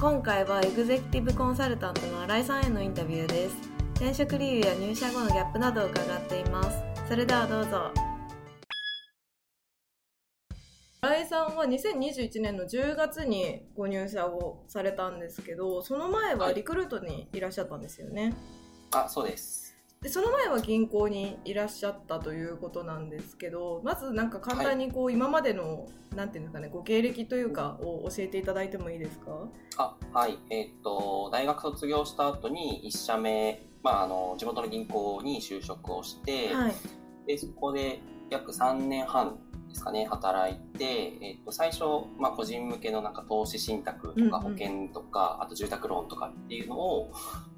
今回はエグゼクティブコンサルタントの新井さんへのインタビューです。転職理由や入社後のギャップなどを伺っています。それではどうぞ。新井さんは2021年の10月にご入社をされたんですけどその前はリクルートにいらっしゃったんですよね、あ、そうです。でその前は銀行にいらっしゃったということなんですけどまずなんか簡単にこう、今までのなんていうんですかねご経歴というかを教えていただいてもいいですか？あ、はい。えっ、と、大学卒業した後に1社目、まあ、あの、地元の銀行に就職をして、はい。で、そこで約3年半ですかね、働いて、えっ、と、最初、まあ、個人向けのなんか投資信託とかうんうん。保険とか、あと住宅ローンとかっていうのを、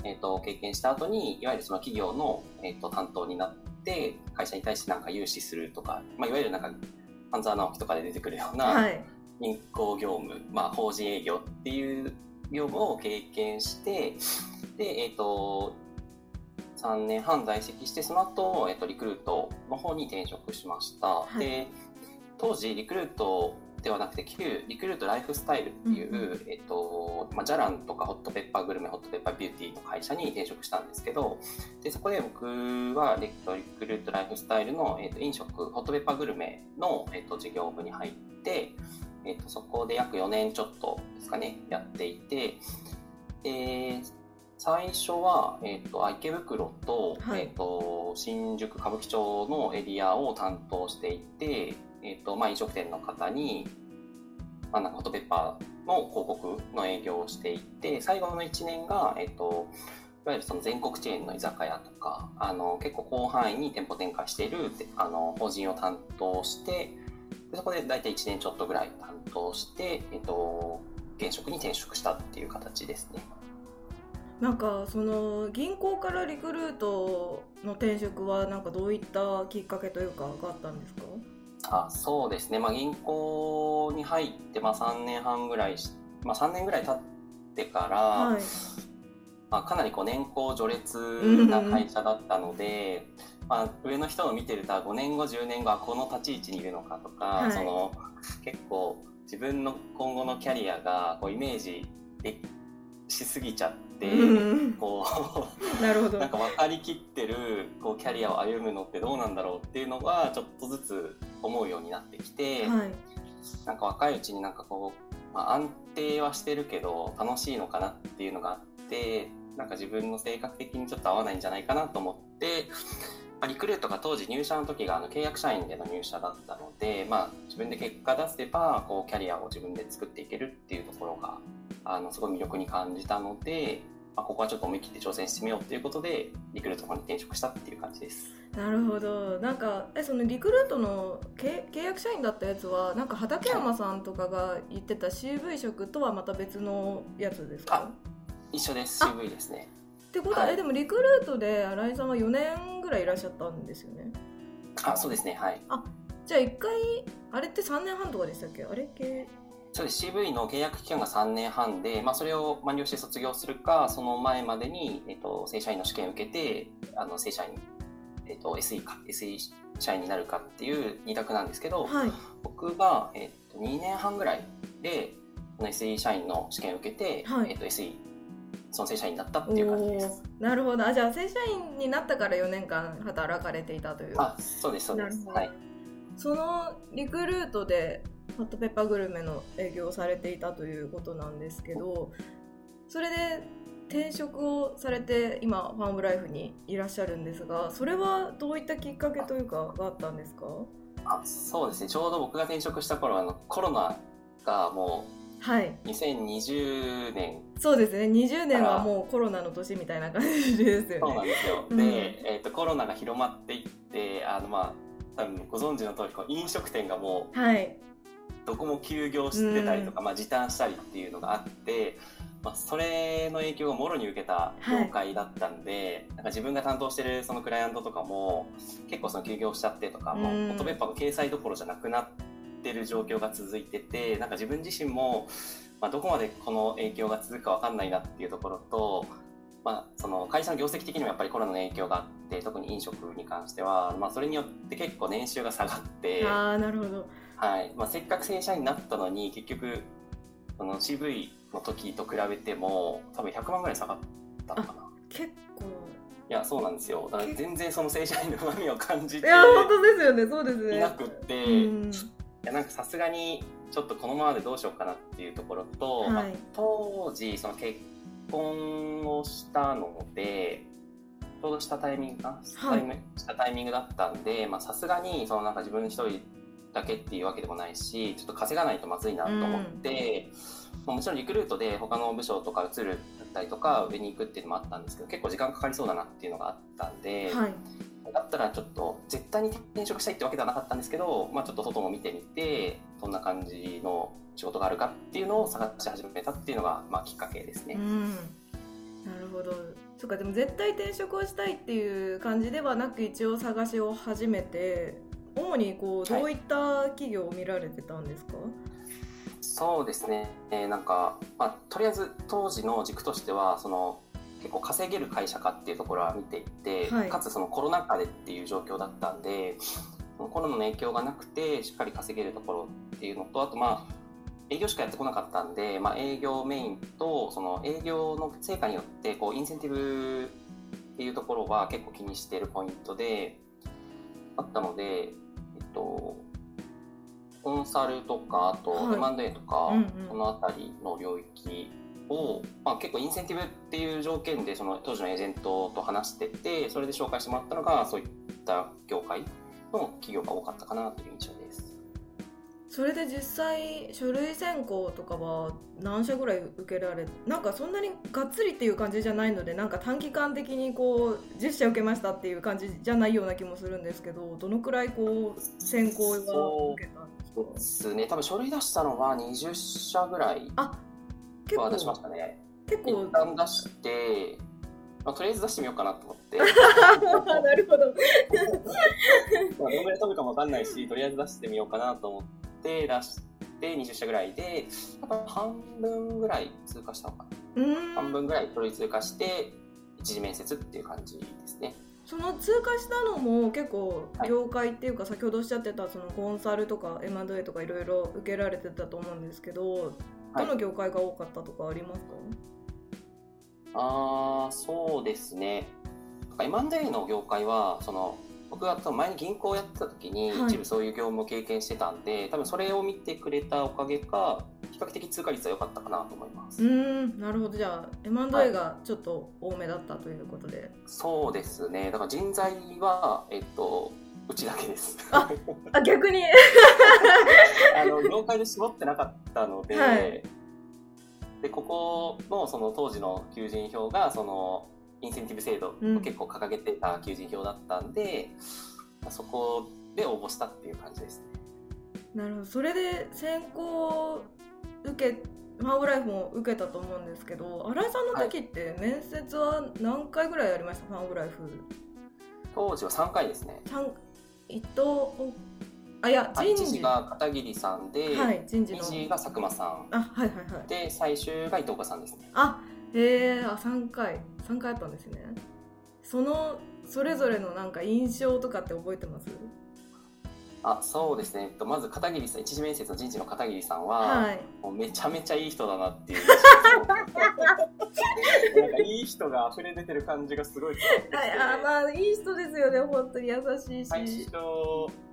えっ、と、経験した後に、いわゆるその企業の、えっ、と、担当になって、会社に対してなんか融資するとか、まあ、いわゆるなんか、半沢直樹とかで出てくるような、はい。銀行業務、まあ、法人営業っていう業務を経験して、で、えっ、と、3年半在籍して、その後、えっ、と、リクルートの方に転職しました。い。で、当時、リクルートではなくて、旧リクルートライフスタイルっていう、うんえっ、と、まあ、ジャランとかホットペッパーグルメ、ホットペッパービューティーの会社に転職したんですけど、で、そこで僕はリリクルートライフスタイルの、えっ、と、飲食、ホットペッパーグルメの、えっ、と、事業部に入って、えっと、そこで約4年ちょっとですかね、やっていて、で最初は、えっと、池袋と、はい。えっと、新宿歌舞伎町のエリアを担当していて、えっと、まあ、飲食店の方に、まあ、なんかホットペッパーの広告の営業をしていて、最後の1年が、えっと、いわゆるその全国チェーンの居酒屋とか、あの、結構広範囲に店舗展開している、あの、法人を担当して、でそこで大体1年ちょっとぐらい担当して、えっと、現職に転職したっていう形ですね。なんかその銀行からリクルートの転職はなんかどういったきっかけというかがあったんですか？あそうですね、まあ、銀行に入って、まあ、3年半ぐらいし、まあ、3年ぐらい経ってから、はい。まあ、かなりこう年功序列な会社だったので、まあ、上の人を見てると5年後10年後はこの立ち位置にいるのかとか、はい。その結構自分の今後のキャリアがこうイメージでしすぎちゃっこう なるほど。なんか分かりきってるこうキャリアを歩むのってどうなんだろうっていうのがちょっとずつ思うようになってきて、はい。なんか若いうちになんかこう、まあ、安定はしてるけど楽しいのかなっていうのがあってなんか自分の性格的にちょっと合わないんじゃないかなと思って、まあ、リクルートが当時入社の時があの契約社員での入社だったので、まあ、自分で結果出せばこうキャリアを自分で作っていけるっていうところがあのすごい魅力に感じたので、まあ、ここはちょっと思い切って挑戦してみようっていうことでリクルートの方に転職したっていう感じです。なるほど。なんかえそのリクルートの契契約社員だったやつはなんか畠山さんとかが言ってた CV 職とはまた別のやつですか？一緒です。あ。CV ですね。ってことは、はい。えでもリクルートで新井さんは4年ぐらいいらっしゃったんですよね？あそうですね。はい。じゃあ1回あれって3年半とかでしたっけ？あれ？系そうです。CV の契約期間が3年半で、まあ、それを満了して卒業するかその前までに、えっと、正社員の試験を受けてあの正社員、えっと、SE か SE 社員になるかっていう二択なんですけど、はい。僕が、えっと、2年半ぐらいでこの SE 社員の試験を受けて、はい。えっと、SE その正社員になったっていう感じです。なるほど。あじゃあ正社員になったから4年間働かれていたという。あそうですそうです。はい。そのリクルートでホットペッパーグルメの営業をされていたということなんですけどそれで転職をされて今ファームライフにいらっしゃるんですがそれはどういったきっかけというかがあったんですか？あそうですね。ちょうど僕が転職した頃あのコロナがもはい、う2020年。そうですね。20年はもうコロナの年みたいな感じですよね。そうなんですよ。うん。で、えー、とコロナが広まっていってあのまあ多分ご存知の通りこう飲食店がもはい、うどこも休業してたりとか、まあ、時短したりっていうのがあって、まあ、それの影響をもろに受けた業界だったんで、なんか自分が担当してるそのクライアントとかも結構その休業しちゃってとか、もううんホットペッパーの掲載どころじゃなくなってる状況が続いててなんか自分自身も、まあ、どこまでこの影響が続くかわかんないなっていうところと、まあ、その会社の業績的にもやっぱりコロナの影響があって特に飲食に関しては、まあ、それによって結構年収が下がって、ああなるほどはい。まあ、せっかく正社員になったのに結局その CV の時と比べても多分100万ぐらい下がったのかな。結構。いやそうなんですよ。だから全然その正社員のうまみを感じいてや本当ですよね。そうですね。いなくって、うん。いやなんかさすがにちょっとこのままでどうしようかなっていうところと、はい。まあ当時その結婚をしたのでちょうどしたタイミングかな、はい。したタイミングだったんでまあさすがにそのなんか自分一人だけっていうわけでもないしちょっと稼がないとまずいなと思って、まあもちろんリクルートで他の部署とか移るだったりとか上に行くっていうのもあったんですけど結構時間かかりそうだなっていうのがあったんで、はい。だったらちょっと絶対に転職したいってわけではなかったんですけど、まあ、ちょっと外も見てみてどんな感じの仕事があるかっていうのを探し始めたっていうのが、まあ、きっかけですね。うん。なるほど。そっかでも絶対転職をしたいっていう感じではなく一応探しを始めて主にこうはい。どういった企業を見られてたんですか、そうですね、えーなんか、まあ、とりあえず当時の軸としてはその結構稼げる会社かっていうところは見ていて、はい。かつそのコロナ禍でっていう状況だったんでコロナの影響がなくてしっかり稼げるところっていうのとあとまあ営業しかやってこなかったんで、まあ、営業メインとその営業の成果によってこうインセンティブっていうところは結構気にしているポイントであったので、えっと、コンサルとかあとはい M&A とか、うんうんそのあたりの領域を、まあ、結構インセンティブっていう条件でその当時のエージェントと話しててそれで紹介してもらったのがそういった業界の企業が多かったかなという印象です。それで実際書類選考とかは何社ぐらい受けられなんかそんなにがっつりっていう感じじゃないのでなんか短期間的にこう10社受けましたっていう感じじゃないような気もするんですけどどのくらいこう選考は受けたんですか？ですね。多分書類出したのは20社ぐらいは出しま構したね。結構。一旦出して、まあ、とりあえず出してみようかなと思って。なるほど。まあどのぐらい飛ぶかもわかんないしとりあえず出してみようかなと思って出して20社ぐらいで半分ぐらい通過したのかな。半分ぐらい書類通過して一次面接っていう感じですね。その通過したのも結構はい。業界っていうか先ほどおっしゃってたそのコンサルとか M&A とかいろいろ受けられてたと思うんですけどはい。どの業界が多かったとかありますか、ああそうですね。M&A の業界はその僕が多分前に銀行をやってた時にはい。一部そういう業務を経験してたんで、多分それを見てくれたおかげか比較的通過率は良かったかなと思います、うーんなるほど。じゃあ M&A がちょっと多めだったということで、そうですね。だから人材はえっとうちだけです。ああ逆に。あの業界で絞ってなかったので,、はい。でここのその当時の求人票がそのインセンティブ制度を結構掲げてた求人票だったんで、そこで応募したっていう感じですね。なるほど。それで選考受けファンオブライフも受けたと思うんですけど新井さんの時って面接は何回ぐらいやりました、ファンオブライフ。当時は3回ですね。三伊藤あいやはい人事。が片桐さんで、はい人事が佐久間さん。あはいはいはい。で最終が伊藤岡さんですね。あへえあ3回。3回あったんですね。そのそれぞれのなんか印象とかって覚えてます？あそうですね、えっと、まず片桐さん一次面接の人事の片桐さんは、はい。もうめちゃめちゃいい人だなっていう なんかいい人が溢れ出てる感じがすごい伝わってきて。あまあいい人ですよね。本当に優しいし、最初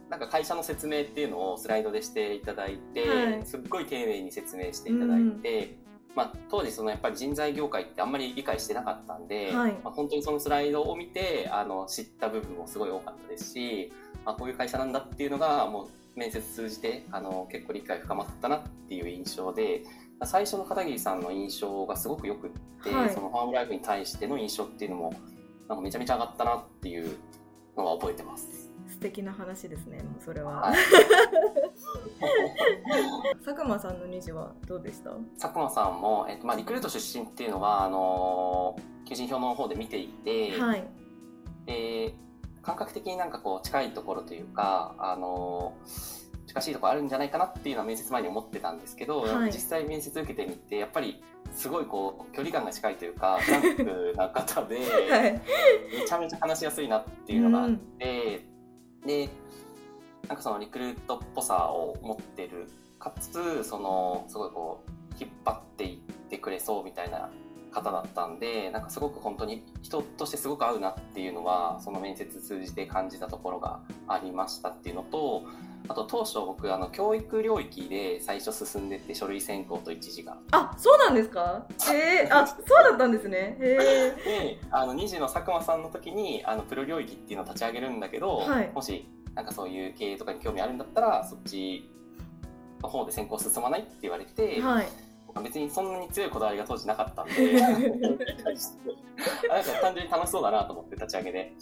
なんか会社の説明っていうのをスライドでしていただいて、はい。すっごい丁寧に説明していただいて、まあ、当時そのやっぱり人材業界ってあんまり理解してなかったんで、はい。まあ、本当にそのスライドを見てあの知った部分もすごい多かったですし、まあ、こういう会社なんだっていうのがもう面接通じてあの結構理解深まったなっていう印象で最初の片桐さんの印象がすごくよくって、はい。そのファームライフに対しての印象っていうのもなんかめちゃめちゃ上がったなっていうのは覚えてます。素敵な話ですねもうそれは、はい 佐久間さんの2次はどうでした？佐久間さんも、えっとまあ、リクルート出身っていうのはあの求人票の方で見ていて、はい。で感覚的になんかこう近いところというかあの近しいところあるんじゃないかなっていうのは面接前に思ってたんですけど、はい。実際面接受けてみてやっぱりすごいこう距離感が近いというか フランクな方で、はい。めちゃめちゃ話しやすいなっていうのがあって、でなんかそのリクルートっぽさを持ってるかつそのすごいこう引っ張っていってくれそうみたいな方だったんでなんかすごく本当に人としてすごく合うなっていうのはその面接通じて感じたところがありましたっていうのとあと当初僕あの教育領域で最初進んでって書類選考と一時が。あそうなんですか？へえあそうだったんですね。へえであの2時の佐久間さんの時にあのプロ領域っていうのを立ち上げるんだけど、はい。もしなんかそういう経営とかに興味あるんだったらそっちの方で選考進まないって言われて、はい。別にそんなに強いこだわりが当時なかったんで あなんか単純に楽しそうだなと思って立ち上げで。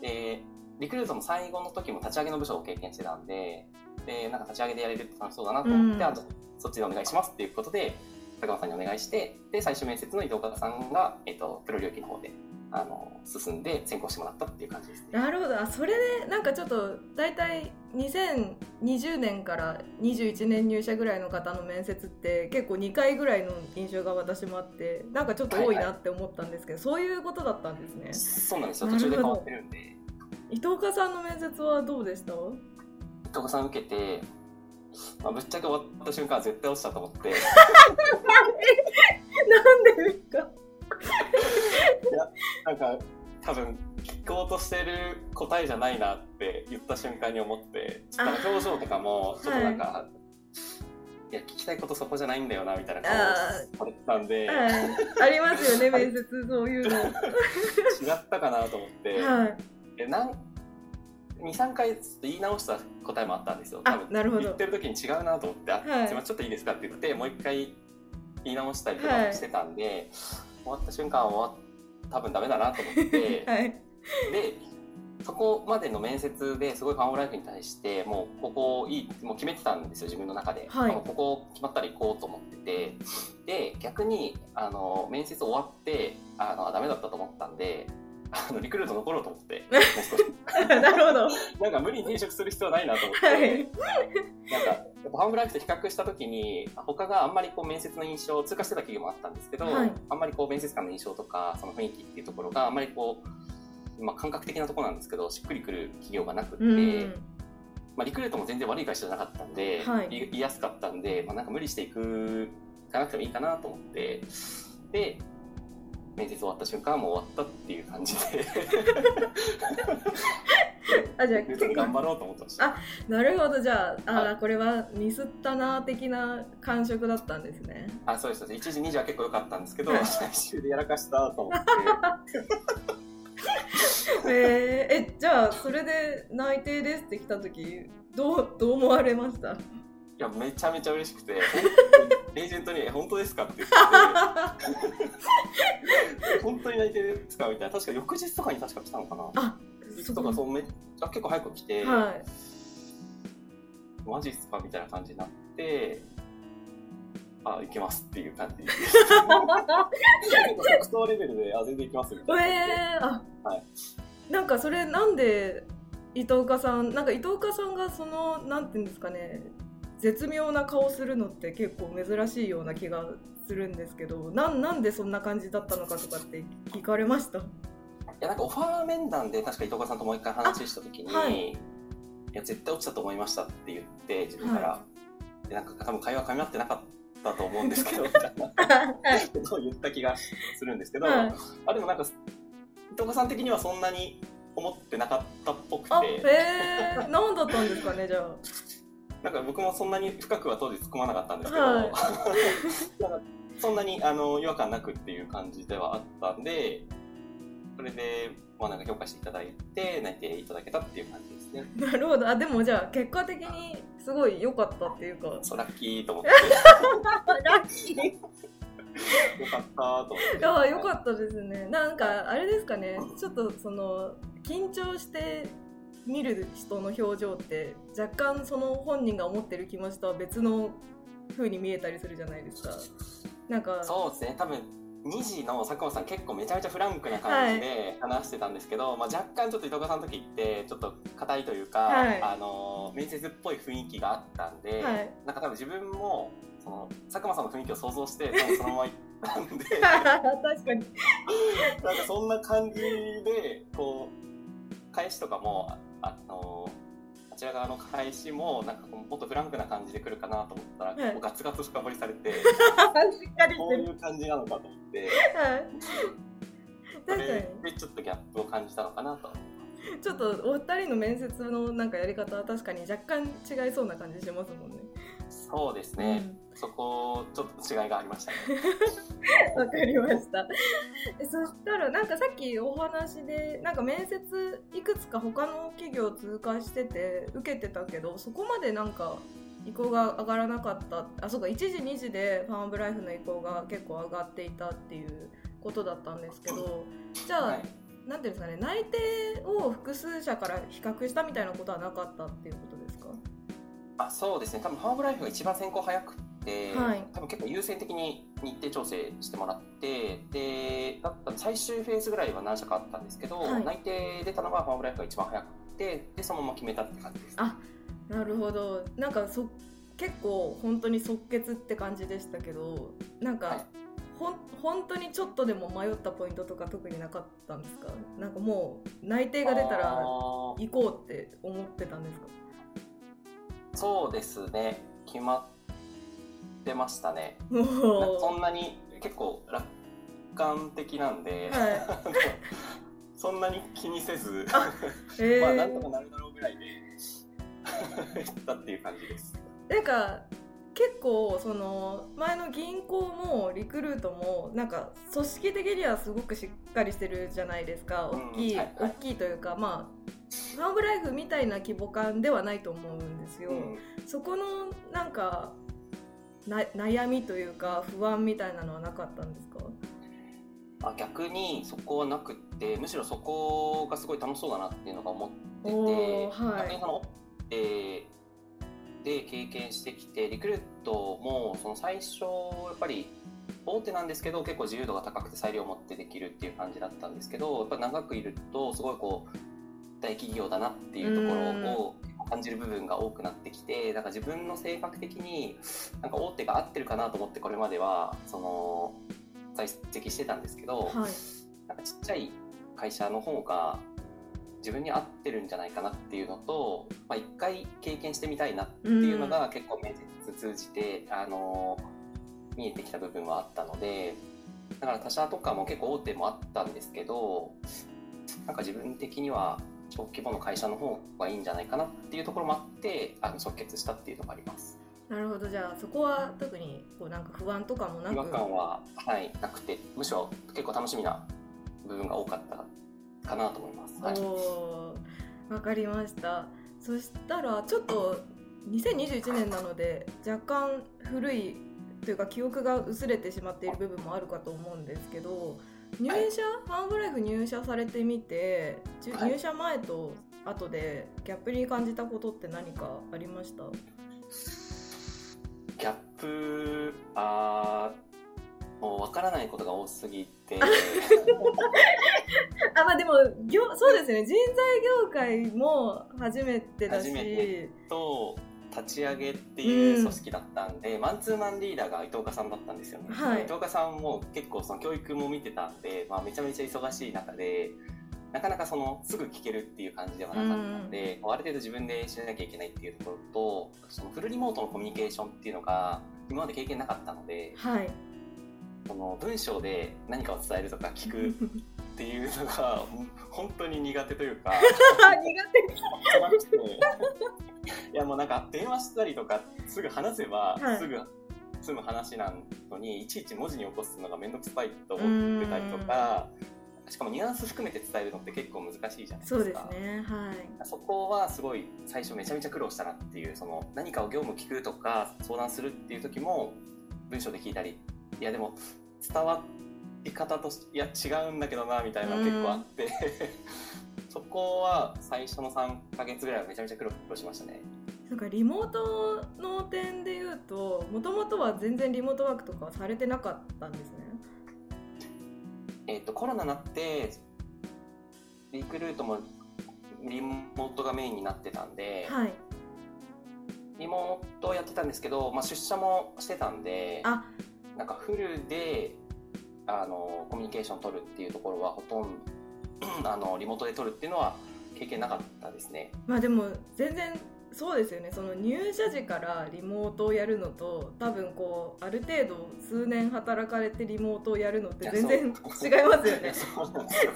でリクルートも最後の時も立ち上げの部署を経験してたんででなんか立ち上げでやれるって楽しそうだなと思って、うん。あとそっちでお願いしますっていうことで高間さんにお願いしてで最終面接の伊藤方さんが、えっとプロ領域の方であの進んで選考してもらったっていう感じですね。なるほど。あそれでなんかちょっと大体2020年から21年入社ぐらいの方の面接って結構2回ぐらいの印象が私もあってなんかちょっと多いなって思ったんですけど、そういうことだったんですね。そうなんですよ。途中で変わってるんで。伊藤家さんの面接はどうでした？伊藤方さん受けて、まあ、ぶっちゃけ終わった瞬間は絶対落ちたと思って。なんでですか？なんか多分聞こうとしてる答えじゃないなって言った瞬間に思ってちょっと表情とかもちょっとなんか、い、や聞きたいことそこじゃないんだよなみたいな顔されてたんで、はい、ありますよね 面接そういうの。違ったかなと思って、はい。でなん23回言い直した答えもあったんですよあ多分。なるほど。言ってる時に違うなと思って「あはい。すいませんちょっといいですか?」って言ってもう一回言い直したりとかしてたんで、終わった瞬間は終わっ多分ダメだなと思って。はい。でそこまでの面接ですごいファンオライフに対してもうここいいもう決めてたんですよ自分の中で、はい。ここ決まったら行こうと思ってて。で逆にあの面接終わってあのダメだったと思ったんであのリクルート残ろうと思って なるほど。なんか無理に転職する必要はないなと思って、はい。なんかやっぱファンオライフと比較した時に他があんまりこう面接の印象を通過してた企業もあったんですけど、はい。あんまりこう面接官の印象とかその雰囲気っていうところがあんまりこうまあ、感覚的なところなんですけどしっくりくる企業がなくって、うん。まあ、リクルートも全然悪い会社じゃなかったんで、はい。言いやすかったんで、まあ、なんか無理していくいかなくてもいいかなと思って。で面接終わった瞬間はもう終わったっていう感じで。あじゃあ別に頑張ろうと思ってました。あなるほど。じゃああ、はこれはミスったな的な感触だったんですね。あそうですそうです。1時2時は結構良かったんですけどはい。最終でやらかしたと思ってえー、えじゃあそれで内定ですって来た時どうどう思われました？いやめちゃめちゃ嬉しくて エージェントに「本当ですか?」って言って「本当に内定ですか?」みたいな。確か翌日とかに確か来たのかな。あとかそうめあ結構早く来て、はい。マジっすか？みたいな感じになって。あ行けますっていう感じ。即答レベルであ全然行きますみたいな感じで、えー、あ、はい。なんかそれなんで伊藤家さんなんか伊藤家さんがそのなんていうんですかね絶妙な顔するのって結構珍しいような気がするんですけどなんなんでそんな感じだったのかとかって聞かれました？いやなんかオファー面談で確か伊藤川さんともう一回話した時に、あはい。い、や絶対落ちたと思いましたって言って自分から、はでなんか多分会話噛み合ってなかったと思うんですけど 言った気がするんですけど、はい。あでもなんか伊藤川さん的にはそんなに思ってなかったっぽくあてへえ何だったんですかねじゃあなんか僕もそんなに深くは当時突っ込まなかったんですけど、はい。そんなにあの違和感なくっていう感じではあったんでそれで、まあ、なんか評価していただいて内定いただけたっていう感じですね。なるほど。あでもじゃあ結果的にすごい良かったっていうか。そうラッキーと思って。ラッキー。よかったと思って。いや良かったですね。なんかあれですかね。ちょっとその緊張して見る人の表情って若干その本人が思ってる気持ちとは別の風に見えたりするじゃないですか。なんかそうですね。多分2時の佐久間さん結構めちゃめちゃフランクな感じで話してたんですけど、まあ、若干ちょっと伊藤川さんの時ってちょっと硬いというか、はい。あの面接っぽい雰囲気があったんで、はい。なんか多分自分もその佐久間さんの雰囲気を想像して 多分そのまま行ったんで確かに。なんかそんな感じでこう返しとかもああのあちら側の返しもなんかもっとフランクな感じで来るかなと思ったらもうガツガツ深掘りされて、こういう感じなのかと思って、はい。それでちょっとギャップを感じたのかなと。にちょっとお二人の面接のなんかやり方は確かに若干違いそうな感じしますもんねそうですね、そこちょっと違いがありましたね。わかりました。えそしたらなんかさっきお話でなんか面接いくつか他の企業通過してて受けてたけどそこまでなんか意向が上がらなかった。あそうか1時2時でファームライフの意向が結構上がっていたっていうことだったんですけどじゃあ、はい。なんていうんですかね内定を複数社から比較したみたいなことはなかったっていうことであそうですね、多分ハーブライフが一番選考早くて、はい。多分結構優先的に日程調整してもらって、で、だった最終フェーズぐらいは何社かあったんですけど、はい。内定出たのがハーブライフが一番早くて、で、そのまま決めたって感じです。あなるほど。なんかそ結構本当に即決って感じでしたけどなんか、はい。ほん本当にちょっとでも迷ったポイントとか特になかったんですか？なんかもう内定が出たら行こうって思ってたんですか？そうですね、決まってましたね。もなんかそうんなに結構楽観的なんで、は そんなに気にせず、え ー。まあなんとかなるだろうぐらいで 行ったっていう感じです。なんか結構その前の銀行もリクルートもなんか組織的にはすごくしっかりしてるじゃないですか。うん大きい、はいはい。大きいというかまあファームライフみたいな規模感ではないと思うんですよ、うん。そこのなんかな悩みというか不安みたいなのはなかったんですか？あ逆にそこはなくってむしろそこがすごい楽しそうだなっていうのが思ってて、はい。逆にその、えーで経験してきてリクルートもその最初やっぱり大手なんですけど結構自由度が高くて裁量を持ってできるっていう感じだったんですけどやっぱ長くいるとすごいこう大企業だなっていうところを感じる部分が多くなってきてなんか自分の性格的になんか大手が合ってるかなと思ってこれまではその在籍してたんですけど、はい。なんかちっちゃい会社の方が自分に合ってるんじゃないかなっていうのと、まあ、一回経験してみたいなっていうのが結構面接通じて、あの見えてきた部分はあったのでだから他社とかも結構大手もあったんですけどなんか自分的には小規模の会社の方がいいんじゃないかなっていうところもあってあの即決したっていうのがあります。なるほど。じゃあそこは特にこうなんか不安とかもなく？違和感は、はい、なくてむしろ結構楽しみな部分が多かったかなと思います。はい。かりました。そしたらちょっと2021年なので若干古いというか記憶が薄れてしまっている部分もあるかと思うんですけど入社、ファームライフ入社されてみてはい。入社前と後でギャップに感じたことって何かありました？ギャップあーもう分からないことが多すぎて。あまあでも業そうですよね。人材業界も初めてだし。初めてと立ち上げっていう組織だったんで、マンツーマンリーダーが伊藤家さんだったんですよね、はい。伊藤家さんも結構その教育も見てたんで、まあ、めちゃめちゃ忙しい中でなかなかそのすぐ聞けるっていう感じではなかったので、こうある程度自分でしなきゃいけないっていうところとそのフルリモートのコミュニケーションっていうのが今まで経験なかったのではいその文章で何かを伝えるとか聞くっていうのが本当に苦手というか 苦手。いやもうなんか電話したりとかすぐ話せばはい。すぐ済む話なのに、い、ちいち文字に起こすのが面倒くさいと思ってたりとかしかもニュアンス含めて伝えるのって結構難しいじゃないですか。そうですねはい。そこはすごい最初めちゃめちゃ苦労したなっていうその何かを業務聞くとか相談するっていう時も文章で聞いたりいやでも伝わり方としいや違うんだけどなみたいなの結構あって。そこは最初の3ヶ月ぐらいはめちゃめちゃ苦労しましたね。なんかリモートの点で言うともともとは全然リモートワークとかはされてなかったんですね。えっ、とコロナになってリクルートもリモートがメインになってたんで、はい。リモートやってたんですけど、まあ、出社もしてたんであなんかフルであのコミュニケーション取るっていうところはほとんど あのリモートで取るっていうのは経験なかったですね。まあでも全然そうですよね。その入社時からリモートをやるのと多分こうある程度数年働かれてリモートをやるのって全然違いますよね。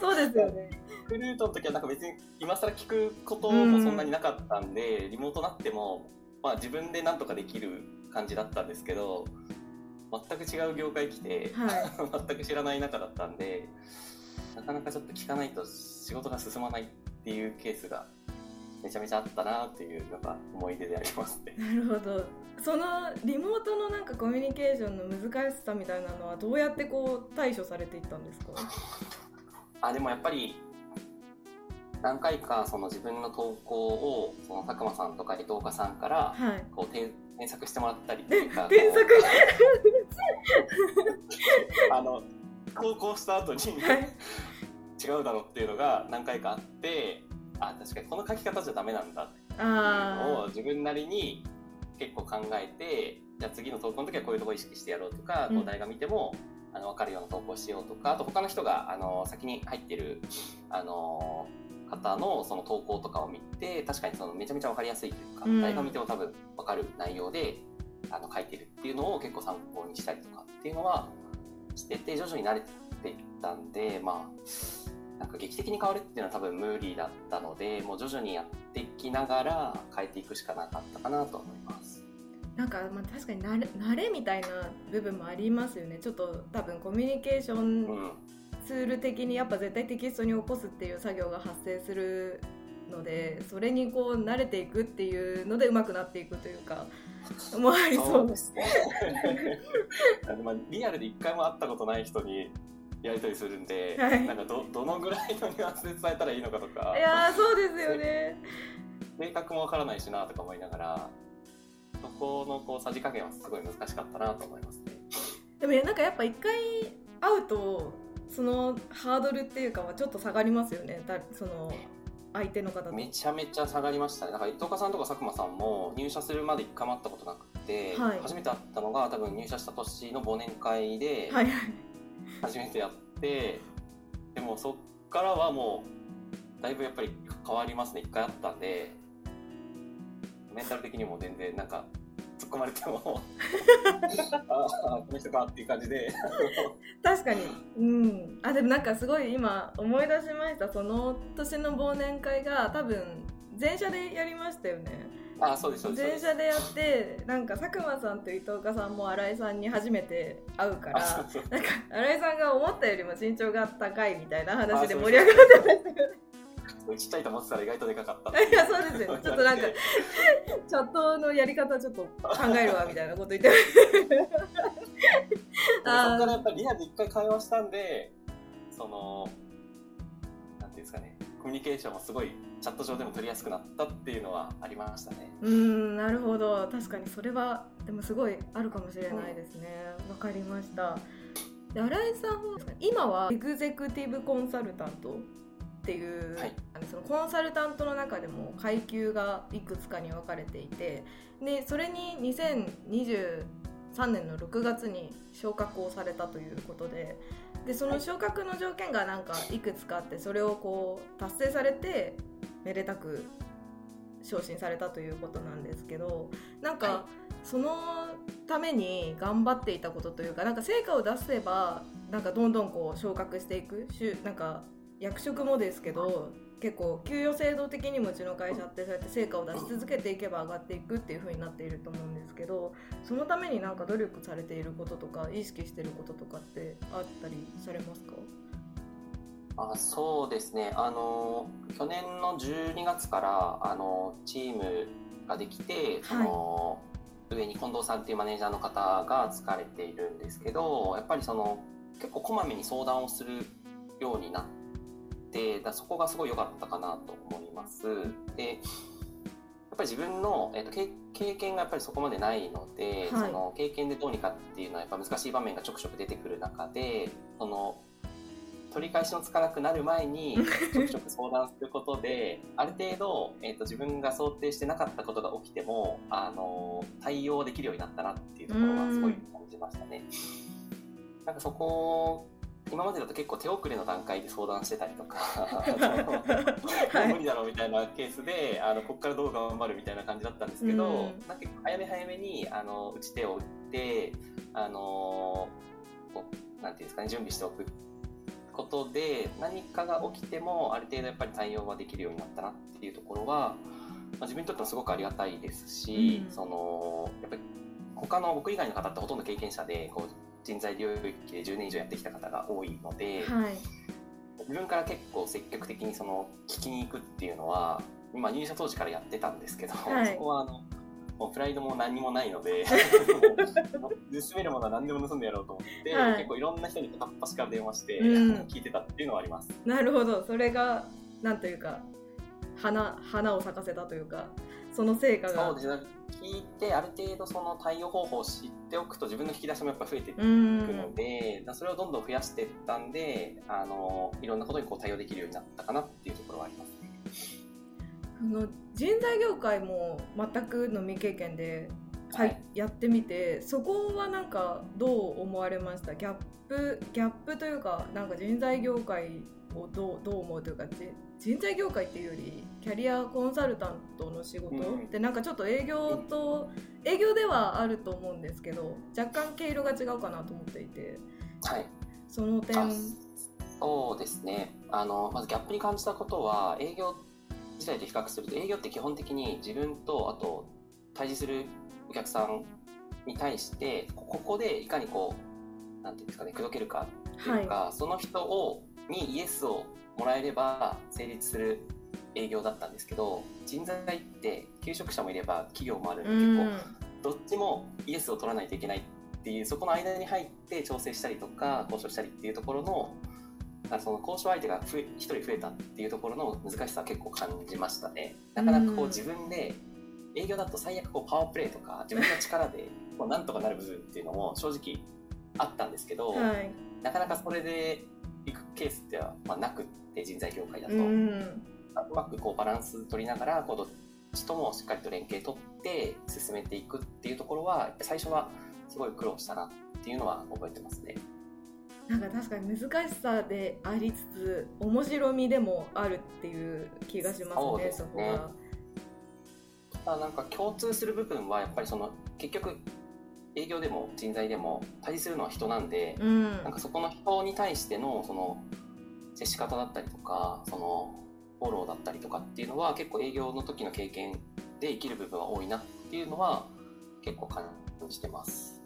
そうですよ。ね。クルートの時はなんか別に今更聞くこともそんなになかったんで、リモートなっても、まあ、自分でなんとかできる感じだったんですけど全く違う業界来て、はい、全く知らない中だったんでなかなかちょっと聞かないと仕事が進まないっていうケースがめちゃめちゃあったなっていうのが思い出でありますね。なるほど。そのリモートのなんかコミュニケーションの難しさみたいなのはどうやってこう対処されていったんですか？あでもやっぱり何回かその自分の投稿をその佐久間さんとか伊藤家さんからこう、はい、添削してもらったりとか 添削 あの投稿した後に、はい、違うだろうっていうのが何回かあってあ確かにこの書き方じゃダメなんだっていうのを自分なりに結構考えてじゃあ次の投稿の時はこういうとこ意識してやろうとか、うん、誰が見てもあの分かるような投稿しようとかあと他の人があの先に入ってるあの方のその投稿とかを見て確かにそのめちゃめちゃ分かりやすいというか、うん、誰が見ても多分分かる内容であの書いてるっていうのを結構参考にしたりとかっていうのはしてて徐々に慣れていったんでまあなんか劇的に変わるっていうのは多分無理だったのでもう徐々にやっていきながら変えていくしかなかったかなと思います。なんかまあ確かに慣れ慣れみたいな部分もありますよね。ちょっと多分コミュニケーションツール的にやっぱ絶対テキストに起こすっていう作業が発生するのでそれにこう慣れていくっていうので上手くなっていくというかもありそうですね。まあリアルで一回も会ったことない人にやり取りするんで、はい、なんかどどのぐらいのニュアンスで伝えたらいいのかとかいやそうですよね性格もわからないしなとか思いながらそこのこうさじ加減はすごい難しかったなと思いますね。でもなんかやっぱ一回会うとそのハードルっていうかはちょっと下がりますよね。だその相手の方めちゃめちゃ下がりましたね。だから伊藤さんとか佐久間さんも入社するまで一回も会ったことなくて、はい、初めて会ったのが多分入社した年の忘年会で初めてやって、はいはい、でもそっからはもうだいぶやっぱり変わりますね。一回会ったんでメンタル的にも全然なんか込まれても。ああこの人かっていう感じで。確かに。うん。あでもなんかすごい今思い出しました。その年の忘年会が多分全社でやりましたよね。あそうです全社でやってなんか佐久間さんと伊藤家さんも新井さんに初めて会うからなんか新井さんが思ったよりも身長が高いみたいな話で盛り上がってましたよね ちっちゃいと思ってたら意外とでかかった。いや、そうですよ、ね。ちょっとなんか、チャットのやり方ちょっと考えるわ、みたいなこと言って。そこからやっぱりリアルで一回会話したんで、その、なんていうんですかね、コミュニケーションもすごいチャット上でも取りやすくなったっていうのはありましたね。うん、なるほど。確かにそれは、でもすごいあるかもしれないですね。わ、うん、かりました。で新井さん今はエグゼクティブコンサルタントっていう、はい、そのコンサルタントの中でも階級がいくつかに分かれていてでそれに2023年の6月に昇格をされたということででその昇格の条件がなんかいくつかあってそれをこう達成されてめでたく昇進されたということなんですけどなんかそのために頑張っていたことというかなんか成果を出せばなんかどんどんこう昇格していくなんか役職もですけど結構給与制度的にもうちの会社ってそうやって成果を出し続けていけば上がっていくっていう風になっていると思うんですけどそのためになんか努力されていることとか意識してることとかってあったりされますか？あそうですね。あの去年の12月からあのチームができてその、はい、上に近藤さんっていうマネージャーの方がつかれているんですけどやっぱりその結構こまめに相談をするようになっててだそこがすごい良かったかなと思います。でやっぱり自分の、えーと、経験がやっぱりそこまでないので、はい、その経験でどうにかっていうのはやっぱ難しい場面がちょくちょく出てくる中でその取り返しのつかなくなる前に ちょくちょく相談することである程度、えーと、自分が想定してなかったことが起きてもあの対応できるようになったなっていうところはすごい感じましたね。んなんかそこっ今までだと結構手遅れの段階で相談してたりとか はい。無理だろうみたいなケースであのここからどう頑張るみたいな感じだったんですけど、うん。なんか早め早めにあの打ち手を打ってあのなんていうんですかね準備しておくことで何かが起きてもある程度やっぱり対応はできるようになったなっていうところは、まあ、自分にとってもすごくありがたいですし、うん。そのやっぱり他の僕以外の方ってほとんど経験者でこう人材領域で10年以上やってきた方が多いので、はい。自分から結構積極的にその聞きに行くっていうのは今入社当時からやってたんですけど、はい。そこはあのもうプライドも何にもないので 盗めるものは何でも盗んでやろうと思って、はい。結構いろんな人に片っ端から電話して、うん。聞いてたっていうのはあります。なるほど。それがなんというか花花を咲かせたというかその成果が。そうですね聞いてある程度その対応方法を知っておくと自分の引き出しもやっぱ増えていくうん。ので、それをどんどん増やしていったんであのいろんなことにこう対応できるようになったかなっていうところはありますね。あの人材業界も全くの未経験で、はいはい。やってみてそこはなんかどう思われました？ギャップギャップというかなんか人材業界をどうどう思うというかじ人材業界っていうよりキャリアコンサルタントの仕事？うんってなんかちょっと営業と営業ではあると思うんですけど若干毛色が違うかなと思っていて。はい。その点。あそうですね。あのまずギャップに感じたことは営業自体と比較すると営業って基本的に自分とあと対峙するお客さんに対してこここでいかにこうなんていうんですかね口説けるかっていうか、その人をにイエスをもらえれば成立する営業だったんですけど人材って求職者もいれば企業もあるんで結構どっちもイエスを取らないといけないっていうそこの間に入って調整したりとか交渉したりっていうところのあその交渉相手が一人増えたっていうところの難しさは結構感じましたね。なかなかこううん。自分で営業だと最悪こうパワープレイとか自分の力でこうなんとかなる部分っていうのも正直あったんですけど、はい。なかなかそれでいくケースってはまあなくって人材業界だと、ううんまくこうバランス取りながらこうどっちともしっかりと連携取って進めていくっていうところは最初はすごい苦労したなっていうのは覚えてますね。なんか確かに難しさでありつつ面白みでもあるっていう気がしますねそうですねそこが。ただなんか共通する部分はやっぱりその結局営業でも人材でも対峙するのは人なんで、うんなんかそこの人に対してのその接し方だったりとかそのフォローだったりとかっていうのは結構営業の時の経験で生きる部分は多いなっていうのは結構感じてます。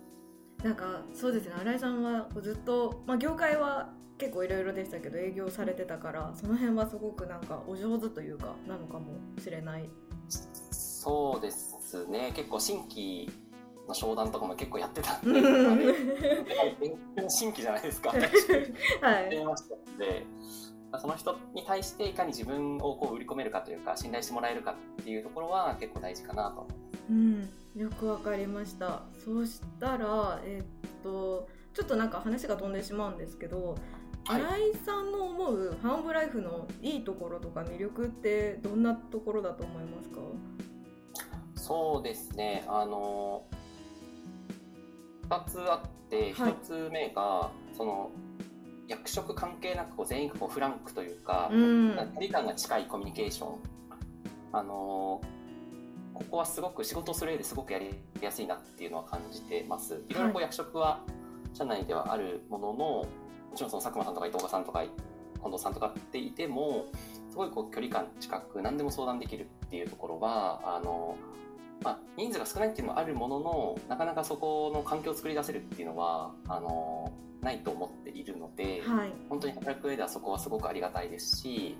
なんかそうですね新井さんはずっと、まあ、業界は結構いろいろでしたけど営業されてたからその辺はすごくなんかお上手というかなのかもしれない。そうですね結構新規の商談とかも結構やってたんで、うんあれ全然新規じゃないですか。はいやりましたので、その人に対していかに自分をこう売り込めるかというか、信頼してもらえるかっていうところは結構大事かなと。うん、よくわかりました。そうしたら、えっと、ちょっとなんか話が飛んでしまうんですけど、はい新井さんの思うファンオブライフのいいところとか魅力ってどんなところだと思いますか？そうですね、あの、2つあって、はい1つ目が、その、役職関係なくこう全員がこうフランクというか、うん距離感が近いコミュニケーション。あのここはすごく仕事をする上ですごくやりやすいなっていうのは感じてます。いろいろこう役職は社内ではあるものの、もちろんその佐久間さんとか伊藤さんとか近藤さんとかっていても、すごいこう距離感近く何でも相談できるっていうところは、あの、まあ、人数が少ないっていうのもあるものの、なかなかそこの環境を作り出せるっていうのは、あの、ないと思っているので、はい。本当に働く上ではそこはすごくありがたいですし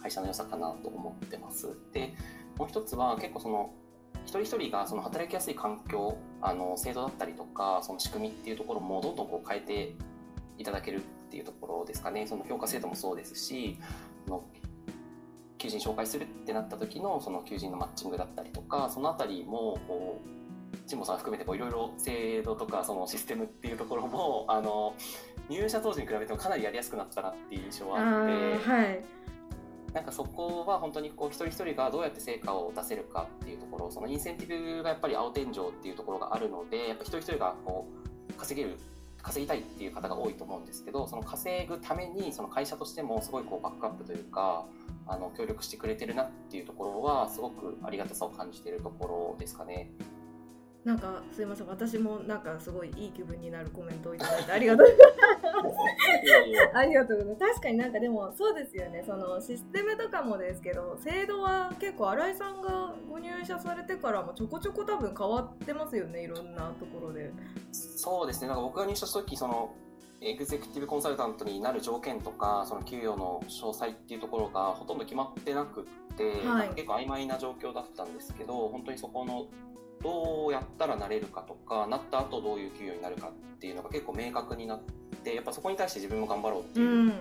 会社の良さかなと思ってますでもう一つは結構その一人一人がその働きやすい環境あの制度だったりとかその仕組みっていうところもどんどんこう変えていただけるっていうところですかねその評価制度もそうですし求人紹介するってなった時のその求人のマッチングだったりとかそのあたりもこう神保さん含めてこういろいろ制度とかそのシステムっていうところもあの入社当時に比べてもかなりやりやすくなったなっていう印象はあってーはい。なんかそこは本当にこう一人一人がどうやって成果を出せるかっていうところそのインセンティブがやっぱり青天井っていうところがあるのでやっぱ一人一人がこう稼げる稼ぎたいっていう方が多いと思うんですけどその稼ぐためにその会社としてもすごいこうバックアップというかあの協力してくれてるなっていうところはすごくありがたさを感じてるところですかね。なんかすいません。私もなんかすごいいい気分になるコメントをいただいてありがとう ありがとうございます。確かになんかでもそうですよね。そのシステムとかもですけど制度は結構新井さんがご入社されてからもちょこちょこ多分変わってますよね。いろんなところで。そうですね。なんか僕が入社した時そのエグゼクティブコンサルタントになる条件とかその給与の詳細っていうところがほとんど決まってなくって、はい。結構曖昧な状況だったんですけど本当にそこのどうやったらなれるかとかなった後どういう給与になるかっていうのが結構明確になってやっぱそこに対して自分も頑張ろうってういう、ん。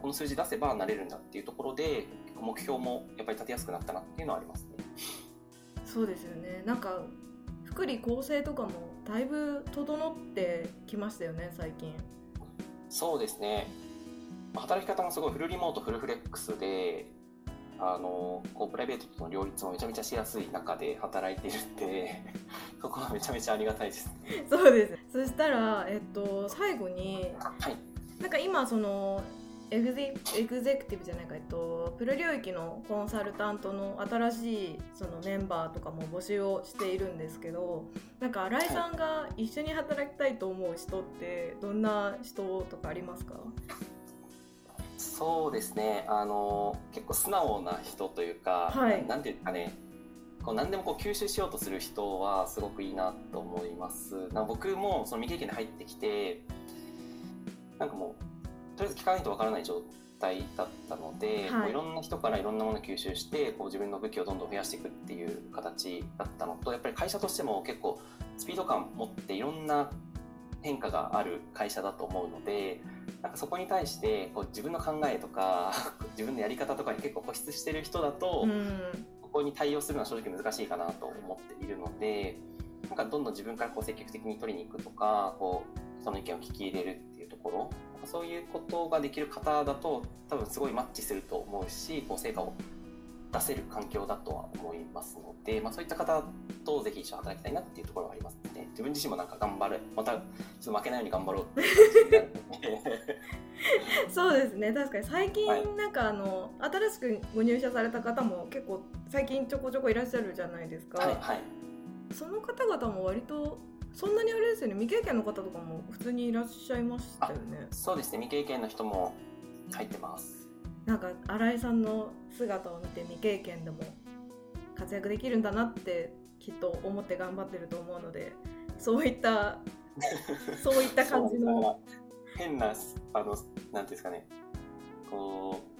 この数字出せばなれるんだっていうところで目標もやっぱり立てやすくなったなっていうのはありますね。そうですよね。なんか福利厚生とかもだいぶ整ってきましたよね最近そうですね。まあ働き方もすごいフルリモート、フルフレックスで、あの、こう、プライベートとの両立もめちゃめちゃしやすい中で働いているんで、そこはめちゃめちゃありがたいですね。そうですそしたらえっと最後にはい。なんか今そのエグゼエグゼクティブじゃないか、えっと、プロ領域のコンサルタントの新しいそのメンバーとかも募集をしているんですけどなんか新井さんが一緒に働きたいと思う人ってどんな人とかありますか？そうですね。あの、結構素直な人というか、はいなんていうかね、こう何でもこう吸収しようとする人はすごくいいなと思います。な僕もその未経験で入ってきて、なんかもう、とりあえず聞かないとわからない状態だったので、はい。こういろんな人からいろんなものを吸収して、こう自分の武器をどんどん増やしていくっていう形だったのと、やっぱり会社としても結構スピード感持っていろんな変化がある会社だと思うので、なんかそこに対してこう自分の考えとか 自分のやり方とかに結構固執してる人だと、うん。ここに対応するのは正直難しいかなと思っているのでなんかどんどん自分からこう積極的に取りに行くとかこうその意見を聞き入れるっていうところそういうことができる方だと多分すごいマッチすると思うしこう成果を出せる環境だとは思いますので、まあ、そういった方とぜひ一緒に働きたいなっていうところはありますね。自分自身もなんか頑張るまたちょっと負けないように頑張ろうそうですね。確かに。最近はい。なんかあの、新しくご入社された方も結構最近ちょこちょこいらっしゃるじゃないですか、はいはい。その方々も割とそんなにあれですよね。未経験の方とかも普通にいらっしゃいましたよね。そうですね。未経験の人も入ってます。なんか新井さんの姿を見て未経験でも活躍できるんだなってきっと思って頑張ってると思うのでそういったそういった感じの。変なあのなんていうんですかね。こう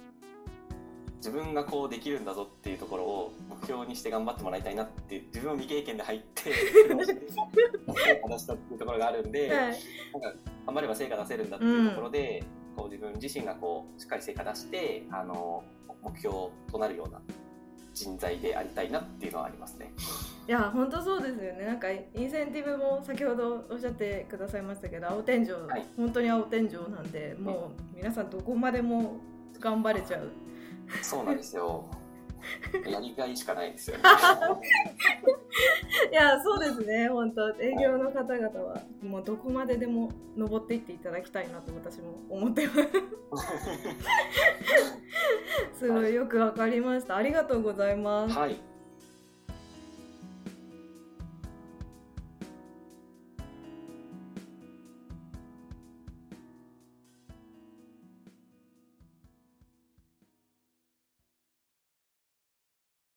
自分がこうできるんだぞっていうところを目標にして頑張ってもらいたいなって自分も未経験で入って話したっていうところがあるんで、はい。なんか頑張れば成果出せるんだっていうところで、こう自分自身がこうしっかり成果出してあの目標となるような人材でありたいなっていうのはありますね。いや本当そうですよね。なんかインセンティブも先ほどおっしゃってくださいましたけど青天井、はい。本当に青天井なんでもう皆さんどこまでも頑張れちゃうそうなんですよ。やりがいしかないですよね。いやそうですね本当営業の方々はもうどこまででも登っていっていただきたいなと私も思ってます すごいよくわかりましたありがとうございますはい。